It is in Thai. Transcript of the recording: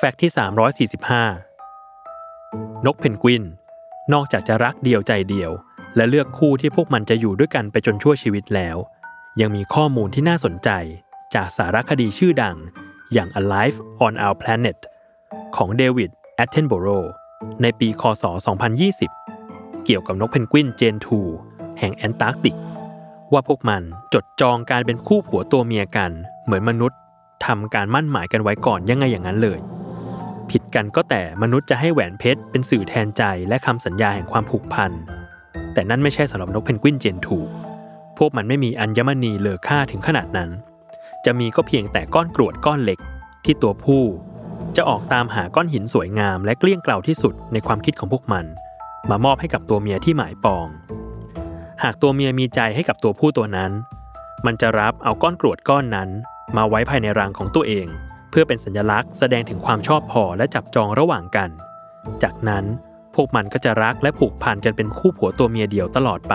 fact ที่ 345 นกเพนกวิน นอกจากจะรักเดียวใจเดียว และเลือกคู่ที่พวกมันจะอยู่ด้วยกันไปจนชั่วชีวิตแล้ว ยังมีข้อมูลที่น่าสนใจจากสารคดีชื่อดังอย่าง A Life on Our Planet ของเดวิดแอตเทนโบโรในปีคศ 2020 เกี่ยวกับนกเพนกวินเจนทูแห่งแอนตาร์กติก ว่าพวกมันจดจองการเป็นคู่ผัวตัวเมียกัน เหมือนมนุษย์ทำการมั่นหมายกันไว้ก่อนยังไงอย่างนั้นเลย ผิดกันก็แต่มนุษย์จะให้แหวนเพชรเป็นสื่อแทนใจและคำสัญญาแห่งความผูกพัน แต่นั่นไม่ใช่สำหรับนกเพนกวินเจนทู พวกมันไม่มีอัญมณีเลอค่าถึงขนาดนั้น จะมีก็เพียงแต่ก้อนกรวดก้อนเล็ก ที่ตัวผู้ จะออกตามหาก้อนหินสวยงามและเกลี้ยงเกล่าที่สุดในความคิดของพวกมัน มามอบให้กับตัวเมียที่หมายปอง หากตัวเมียมีใจให้กับตัวผู้ตัวนั้น มันจะรับเอาก้อนกรวดก้อนนั้น มาไว้ภายในรังของตัวเอง เพื่อเป็นสัญลักษณ์แสดงถึงความชอบพอและจับจองระหว่างกัน จากนั้นพวกมันก็จะรักและผูกพันกันเป็นคู่ผัวตัวเมียเดียวตลอดไป